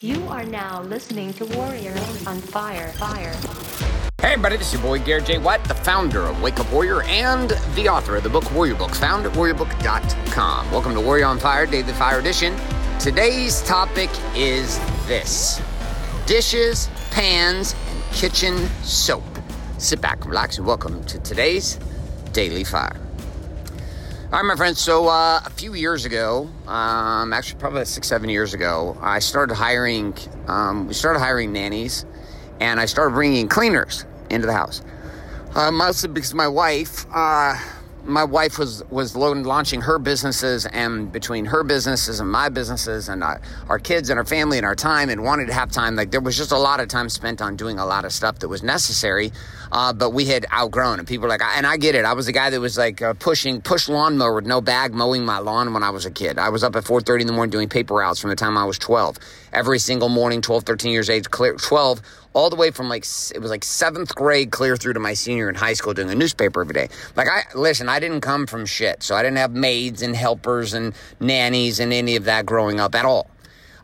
You are now listening to Warrior on Fire. Fire. Hey everybody, this is your boy Garrett J. White, the founder of Wake Up Warrior and the author of the book Warrior Books, found at warriorbook.com. Welcome to Warrior on Fire, Daily Fire Edition. Today's topic is this dishes, pans, and kitchen soap. Sit back, relax, and welcome to today's Daily Fire. All right, my friends. So uh, a few years ago, um, actually probably six, seven years ago, I started hiring. Um, we started hiring nannies, and I started bringing cleaners into the house. Uh, mostly because my wife, uh, my wife was was launching her businesses, and between her businesses and my businesses, and our, our kids and our family and our time, and wanted to have time. Like there was just a lot of time spent on doing a lot of stuff that was necessary, uh, but we had outgrown. And people were like, and I get it. I was the guy that was like uh, pushing push lawnmower with no bag, mowing my lawn when I was a kid. I was up at 4:30 in the morning doing paper routes from the time I was 12. Every single morning, 12, 13 years age, clear 12 all the way from like it was like seventh grade clear through to my senior in high school doing a newspaper every day. Like I listen, I didn't come from shit, so I didn't have maids and helpers and nannies and any of that growing up at all.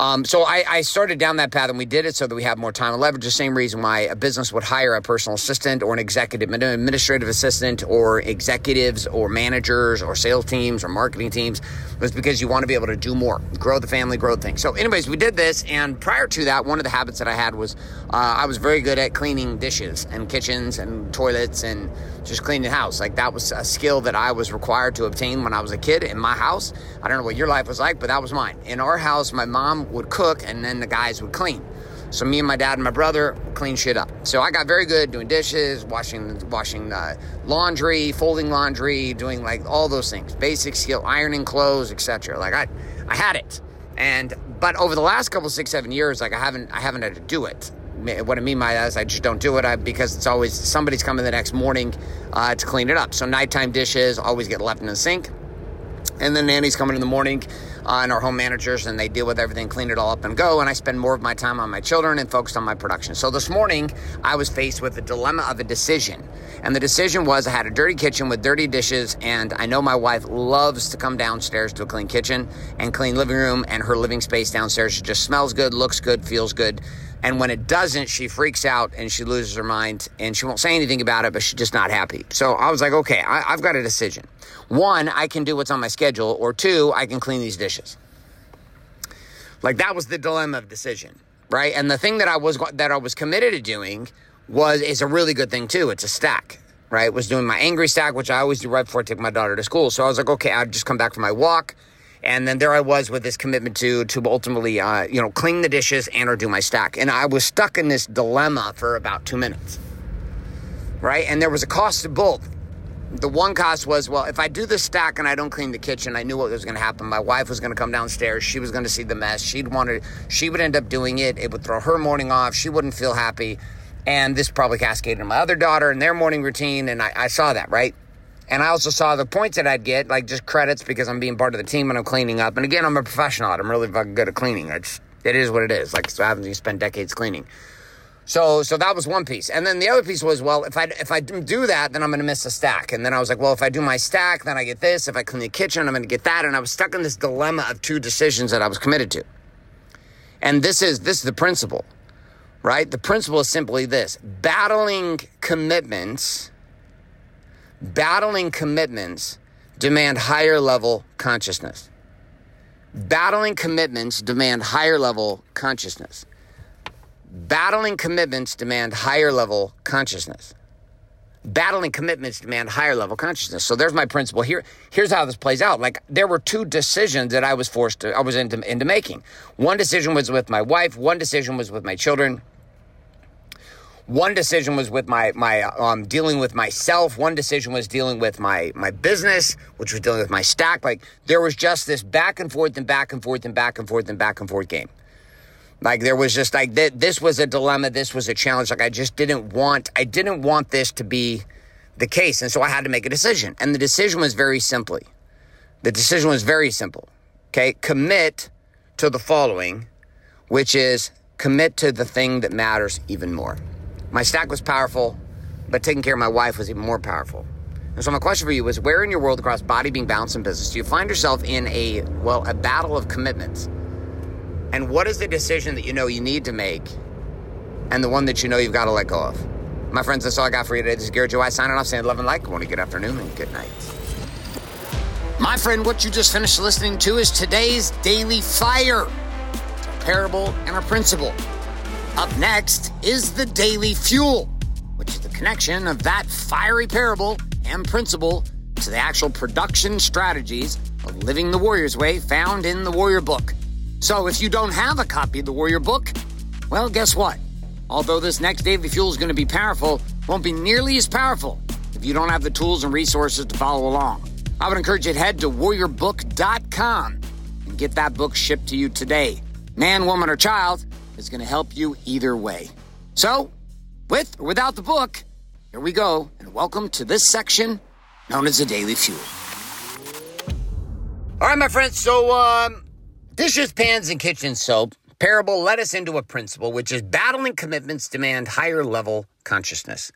Um, so I, I, started down that path and we did it so that we have more time and leverage. The same reason why a business would hire a personal assistant or an executive administrative assistant or executives or managers or sales teams or marketing teams was because you want to be able to do more, grow the family, grow things. So, anyways, we did this. And prior to that, one of the habits that I had was uh, I was very good at cleaning dishes and kitchens and toilets and just cleaning the house. Like that was a skill that I was required to obtain when I was a kid in my house. I don't know what your life was like, but that was mine. In our house, my mom would cook and then the guys would clean. So me and my dad and my brother clean shit up. So I got very good doing dishes, washing washing uh, laundry, folding laundry, doing like all those things, basic skill, ironing clothes, etc. Like I, I had it. And but over the last couple six seven years, like I haven't I haven't had to do it. What I mean by that is I just don't do it I, because it's always somebody's coming the next morning uh, to clean it up. So nighttime dishes always get left in the sink, and then nanny's coming in the morning uh, and our home managers, and they deal with everything, clean it all up, and go. And I spend more of my time on my children and focused on my production. So this morning, I was faced with the dilemma of a decision. And the decision was I had a dirty kitchen with dirty dishes, and I know my wife loves to come downstairs to a clean kitchen and clean living room, and her living space downstairs just smells good, looks good, feels good. And when it doesn't, she freaks out and she loses her mind and she won't say anything about it, but she's just not happy. So I was like, okay, I, have got a decision. One, I can do what's on my schedule, or two, I can clean these dishes. Like that was the dilemma of decision, right? And the thing that I was that I was committed to doing was is a really good thing too. It's a stack, right? Was doing my angry stack, which I always do right before I take my daughter to school. So I was like, okay, I'd just come back from my walk. And then there I was with this commitment to to ultimately, uh, you know, clean the dishes and or do my stack. And I was stuck in this dilemma for about two minutes, right? And there was a cost to both. The one cost was, well, if I do the stack and I don't clean the kitchen, I knew what was going to happen. My wife was going to come downstairs. She was going to see the mess. She'd wanted, she would end up doing it. It would throw her morning off. She wouldn't feel happy. And this probably cascaded my other daughter and their morning routine. And I, I saw that, right? And I also saw the points that I'd get, like just credits because I'm being part of the team and I'm cleaning up. And again, I'm a professional. I'm really fucking good at cleaning. It's, it is what it is. Like, so I haven't spent decades cleaning. So, so that was one piece. And then the other piece was, well, if I, if I do that, then I'm going to miss a stack. And then I was like, well, if I do my stack, then I get this. If I clean the kitchen, I'm going to get that. And I was stuck in this dilemma of two decisions that I was committed to. And this is, this is the principle, right? The principle is simply this battling commitments Battling commitments demand higher level consciousness. Battling commitments demand higher level consciousness. Battling commitments demand higher level consciousness. Battling commitments demand higher level consciousness. So there's my principle. Here, here's how this plays out. Like there were two decisions that I was forced to, I was into, into making. One decision was with my wife. One decision was with my children. One decision was with my my um, dealing with myself. One decision was dealing with my my business, which was dealing with my stack. Like there was just this back and forth and back and forth and back and forth and back and forth game. Like there was just like th- this was a dilemma. This was a challenge. Like I just didn't want I didn't want this to be the case, and so I had to make a decision. And the decision was very simply, the decision was very simple. Okay, commit to the following, which is commit to the thing that matters even more. My stack was powerful, but taking care of my wife was even more powerful. And so my question for you is where in your world across body, being, balance, and business do you find yourself in a, well, a battle of commitments? And what is the decision that you know you need to make and the one that you know you've got to let go of? My friends, that's all I got for you today. This is Garrett J. White signing off saying love and like. Morning, good afternoon, and good night. My friend, what you just finished listening to is today's Daily Fire. A parable and a principle. Up next is the Daily Fuel, which is the connection of that fiery parable and principle to the actual production strategies of living the Warrior's Way found in the Warrior Book. So if you don't have a copy of the Warrior Book, well, guess what? Although this next Daily Fuel is going to be powerful, won't be nearly as powerful if you don't have the tools and resources to follow along. I would encourage you to head to warriorbook.com and get that book shipped to you today. Man, woman, or child is going to help you either way. So, with or without the book, here we go, and welcome to this section known as the Daily Fuel. All right, my friends, so um, dishes, pans, and kitchen soap parable led us into a principle, which is battling commitments demand higher level consciousness.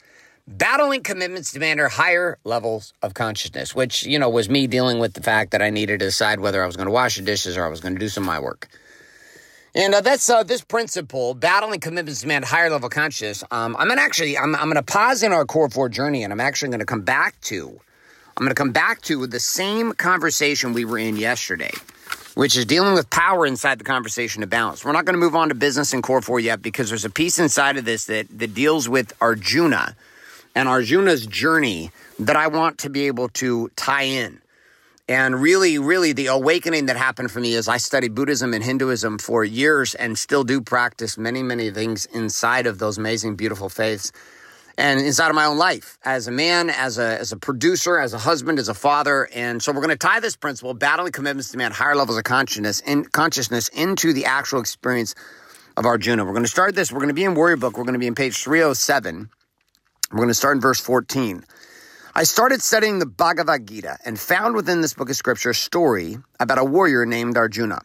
Battling commitments demand higher levels of consciousness, which, you know, was me dealing with the fact that I needed to decide whether I was going to wash the dishes or I was going to do some of my work. And uh, that's uh, this principle, battling commitments demand higher level consciousness. Um, I'm gonna actually, I'm, I'm to pause in our core four journey, and I'm actually to come back to, I'm to come back to the same conversation we were in yesterday, which is dealing with power inside the conversation to balance. We're not to move on to business in core four yet because there's a piece inside of this that that deals with Arjuna and Arjuna's journey that I want to be able to tie in. And really, really, the awakening that happened for me is I studied Buddhism and Hinduism for years and still do practice many, many things inside of those amazing, beautiful faiths and inside of my own life as a man, as a, as a producer, as a husband, as a father. And so we're going to tie this principle, battling commitments to man, higher levels of consciousness, in, consciousness into the actual experience of Arjuna. We're going to start this. We're going to be in Warrior Book. We're going to be in page 307. We're going to start in verse 14. I started studying the Bhagavad Gita and found within this book of scripture a story about a warrior named Arjuna.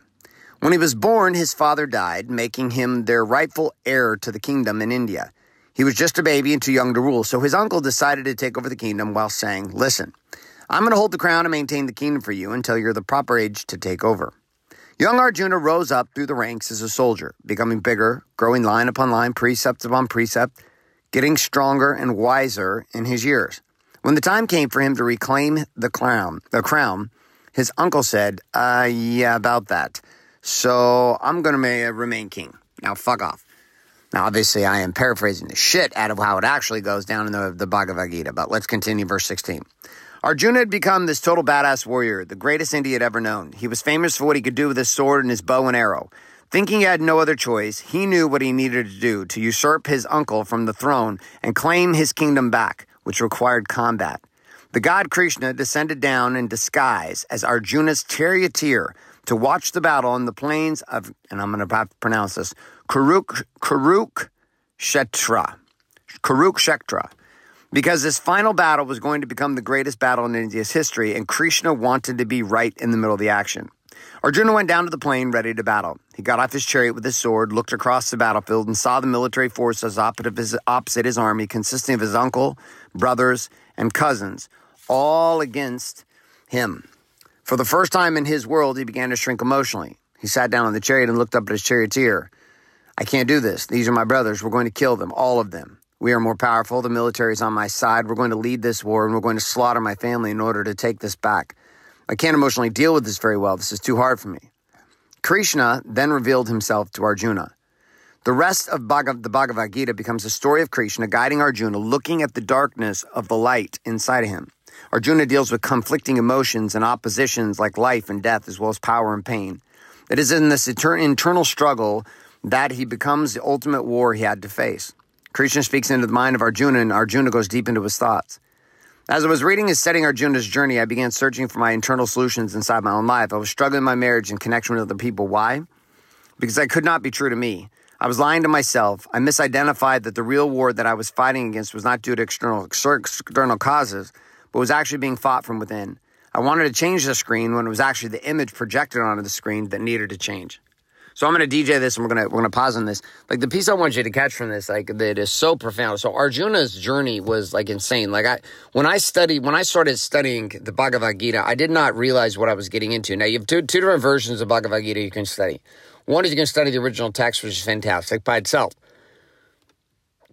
When he was born, his father died, making him their rightful heir to the kingdom in India. He was just a baby and too young to rule, so his uncle decided to take over the kingdom while saying, Listen, I'm going to hold the crown and maintain the kingdom for you until you're the proper age to take over. Young Arjuna rose up through the ranks as a soldier, becoming bigger, growing line upon line, precept upon precept, getting stronger and wiser in his years. When the time came for him to reclaim the crown, the crown, his uncle said, uh, yeah, about that. So I'm going to remain king. Now fuck off. Now, obviously, I am paraphrasing the shit out of how it actually goes down in the, the Bhagavad Gita, but let's continue verse 16. Arjuna had become this total badass warrior, the greatest India had ever known. He was famous for what he could do with his sword and his bow and arrow. Thinking he had no other choice, he knew what he needed to do to usurp his uncle from the throne and claim his kingdom back, which required combat. The god Krishna descended down in disguise as Arjuna's charioteer to watch the battle on the plains of, and I'm going to have to pronounce this, Kuruk, Kuruk Shetra. Kuruk. Because this final battle was going to become the greatest battle in India's history, and Krishna wanted to be right in the middle of the action. Arjuna went down to the plain ready to battle. He got off his chariot with his sword, looked across the battlefield, and saw the military forces opposite his army, consisting of his uncle, brothers, and cousins, all against him. For the first time in his world, he began to shrink emotionally. He sat down on the chariot and looked up at his charioteer. I can't do this. These are my brothers. We're going to kill them, all of them. We are more powerful. The military is on my side. We're going to lead this war and we're going to slaughter my family in order to take this back. I can't emotionally deal with this very well. This is too hard for me. Krishna then revealed himself to Arjuna. The rest of the Bhagavad Gita becomes a story of Krishna guiding Arjuna, looking at the darkness of the light inside of him. Arjuna deals with conflicting emotions and oppositions like life and death, as well as power and pain. It is in this internal struggle that he becomes the ultimate war he had to face. Krishna speaks into the mind of Arjuna, and Arjuna goes deep into his thoughts. As I was reading and studying Arjuna's journey, I began searching for my internal solutions inside my own life. I was struggling in my marriage and connection with other people. Why? Because I could not be true to me. I was lying to myself. I misidentified that the real war that I was fighting against was not due to external, external causes, but was actually being fought from within. I wanted to change the screen when it was actually the image projected onto the screen that needed to change. So I'm going to DJ this and we're going to we're going to pause on this. Like the piece I want you to catch from this, like that is so profound. So Arjuna's journey was like insane. Like I when I studied when I started studying the Bhagavad Gita, I did not realize what I was getting into. Now you have two two different versions of Bhagavad Gita you can study. One is you're going to study the original text, which is fantastic by itself.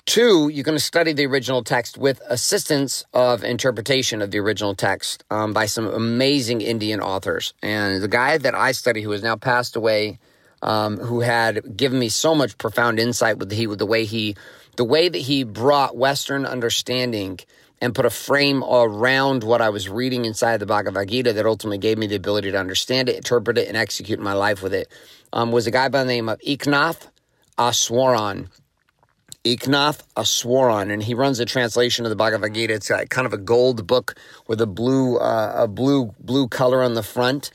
Two, you're going to study the original text with assistance of interpretation of the original text um, by some amazing Indian authors. And the guy that I study, who has now passed away, um, who had given me so much profound insight with the, he with the way he the way that he brought Western understanding and put a frame around what I was reading inside the Bhagavad Gita that ultimately gave me the ability to understand it, interpret it, and execute my life with it um, was a guy by the name of Eknath Easwaran. Eknath Easwaran, and he runs a translation of the Bhagavad Gita. It's kind of a gold book with a blue, uh, a blue, blue color on the front.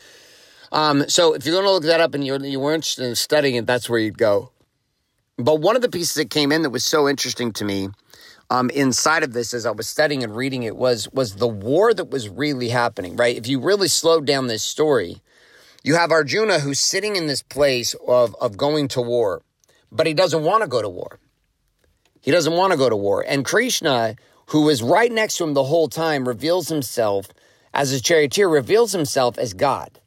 Um, so if you're going to look that up and you're, you were interested in studying it, that's where you'd go. But one of the pieces that came in that was so interesting to me um, inside of this as I was studying and reading it was was the war that was really happening. Right, if you really slowed down this story, you have Arjuna who's sitting in this place of of going to war, but he doesn't want to go to war. He doesn't want to go to war, and Krishna, who is right next to him the whole time, reveals himself as his charioteer, reveals himself as God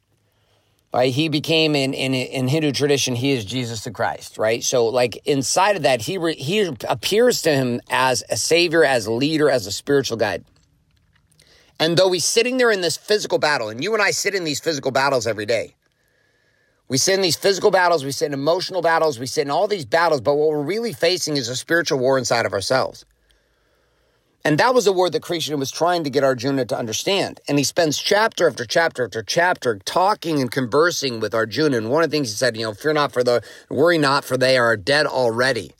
right? He became in, in in Hindu tradition, he is Jesus the Christ, right? So like inside of that, he re, he appears to him as a savior, as a leader, as a spiritual guide. And though he's sitting there in this physical battle, and you and I sit in these physical battles every day. We sit in these physical battles, we sit in emotional battles, we sit in all these battles, but what we're really facing is a spiritual war inside of ourselves. And that was a word that Krishna was trying to get Arjuna to understand. And he spends chapter after chapter after chapter talking and conversing with Arjuna. And one of the things he said, you know, fear not for the, worry not for they are dead already.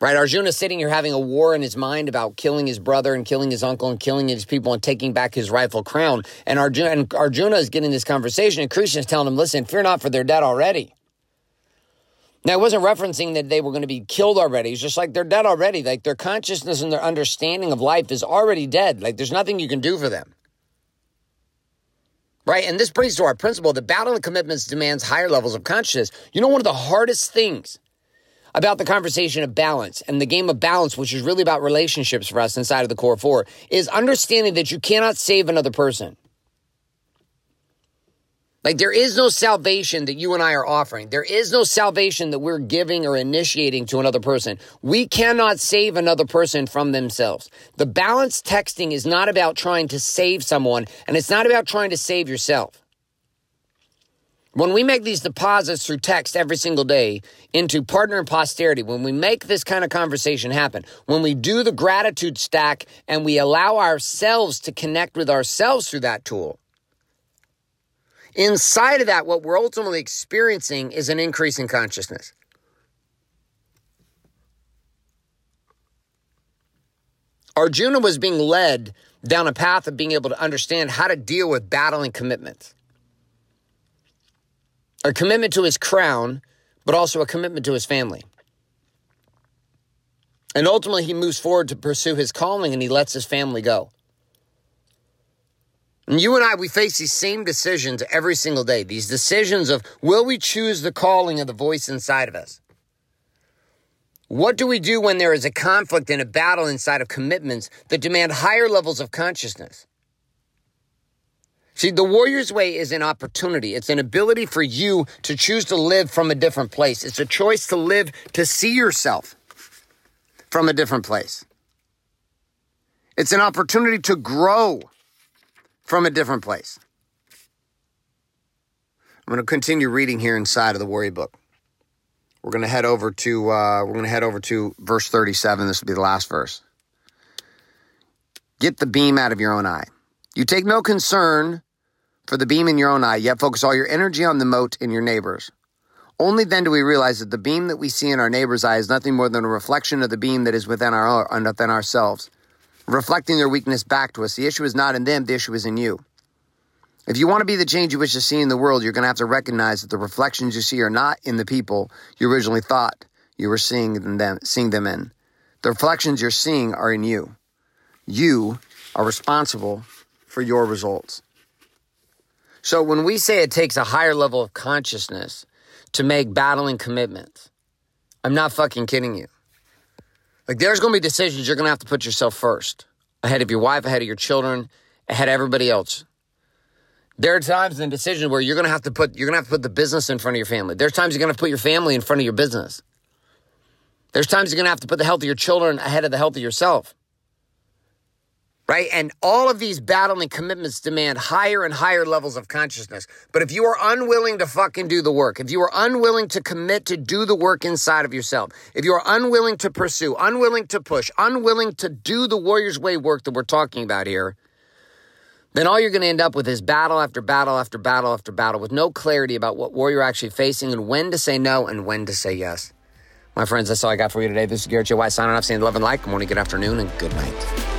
Right? Arjuna sitting here having a war in his mind about killing his brother and killing his uncle and killing his people and taking back his rightful crown. And Arjuna, and Arjuna is getting this conversation and Krishna is telling him, listen, fear not for they're dead already. Now, I wasn't referencing that they were going to be killed already. It's just like they're dead already. Like their consciousness and their understanding of life is already dead. Like there's nothing you can do for them. Right? And this brings to our principle the that battling commitments demands higher levels of consciousness. You know, one of the hardest things about the conversation of balance and the game of balance, which is really about relationships for us inside of the core four, is understanding that you cannot save another person. Like there is no salvation that you and I are offering. There is no salvation that we're giving or initiating to another person. We cannot save another person from themselves. The balanced texting is not about trying to save someone and it's not about trying to save yourself. When we make these deposits through text every single day into partner and posterity, when we make this kind of conversation happen, when we do the gratitude stack and we allow ourselves to connect with ourselves through that tool, Inside of that, what we're ultimately experiencing is an increase in consciousness. Arjuna was being led down a path of being able to understand how to deal with battling commitments. A commitment to his crown, but also a commitment to his family. And ultimately, he moves forward to pursue his calling and he lets his family go. And you and I, we face these same decisions every single day. These decisions of will we choose the calling of the voice inside of us? What do we do when there is a conflict and a battle inside of commitments that demand higher levels of consciousness? See, the warrior's way is an opportunity. It's an ability for you to choose to live from a different place. It's a choice to live, to see yourself from a different place. It's an opportunity to grow from a different place. I'm going to continue reading here inside of the Warrior Book. We're going to head over to uh, we're going to head over to verse 37. This will be the last verse. Get the beam out of your own eye. You take no concern for the beam in your own eye, yet focus all your energy on the mote in your neighbor's. Only then do we realize that the beam that we see in our neighbor's eye is nothing more than a reflection of the beam that is within our within ourselves reflecting their weakness back to us. The issue is not in them, the issue is in you. If you want to be the change you wish to see in the world, you're going to have to recognize that the reflections you see are not in the people you originally thought you were seeing them, seeing them in. The reflections you're seeing are in you. You are responsible for your results. So when we say it takes a higher level of consciousness to make battling commitments, I'm not fucking kidding you. Like there's going to be decisions you're going to have to put yourself first, ahead of your wife, ahead of your children, ahead of everybody else. There are times in decisions where you're going to have to put you're going to have to put the business in front of your family. There's times you're going to put your family in front of your business. There's times you're going to have to put the health of your children ahead of the health of yourself. Right? And all of these battling commitments demand higher and higher levels of consciousness. But if you are unwilling to fucking do the work, if you are unwilling to commit to do the work inside of yourself, if you are unwilling to pursue, unwilling to push, unwilling to do the Warriors Way work that we're talking about here, then all you're going to end up with is battle after battle after battle after battle with no clarity about what war you're actually facing and when to say no and when to say yes. My friends, that's all I got for you today. This is Garrett J. White signing off, saying love and light. Good morning, good afternoon, and good night.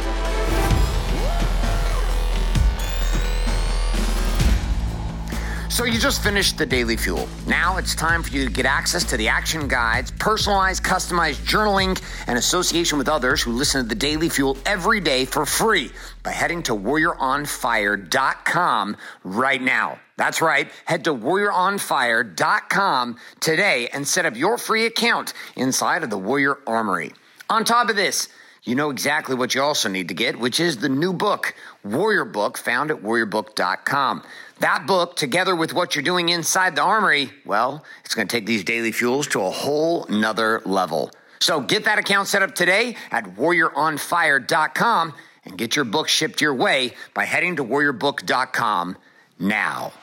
So you just finished the Daily Fuel. Now it's time for you to get access to the action guides, personalized, customized journaling, and association with others who listen to the Daily Fuel every day for free by heading to warrioronfire.com right now. That's right. Head to warrioronfire.com today and set up your free account inside of the Warrior Armory. On top of this, you know exactly what you also need to get, which is the new book, Warrior Book, found at warriorbook.com. That book, together with what you're doing inside the armory, well, it's going to take these daily fuels to a whole nother level. So get that account set up today at warrioronfire.com and get your book shipped your way by heading to warriorbook.com now.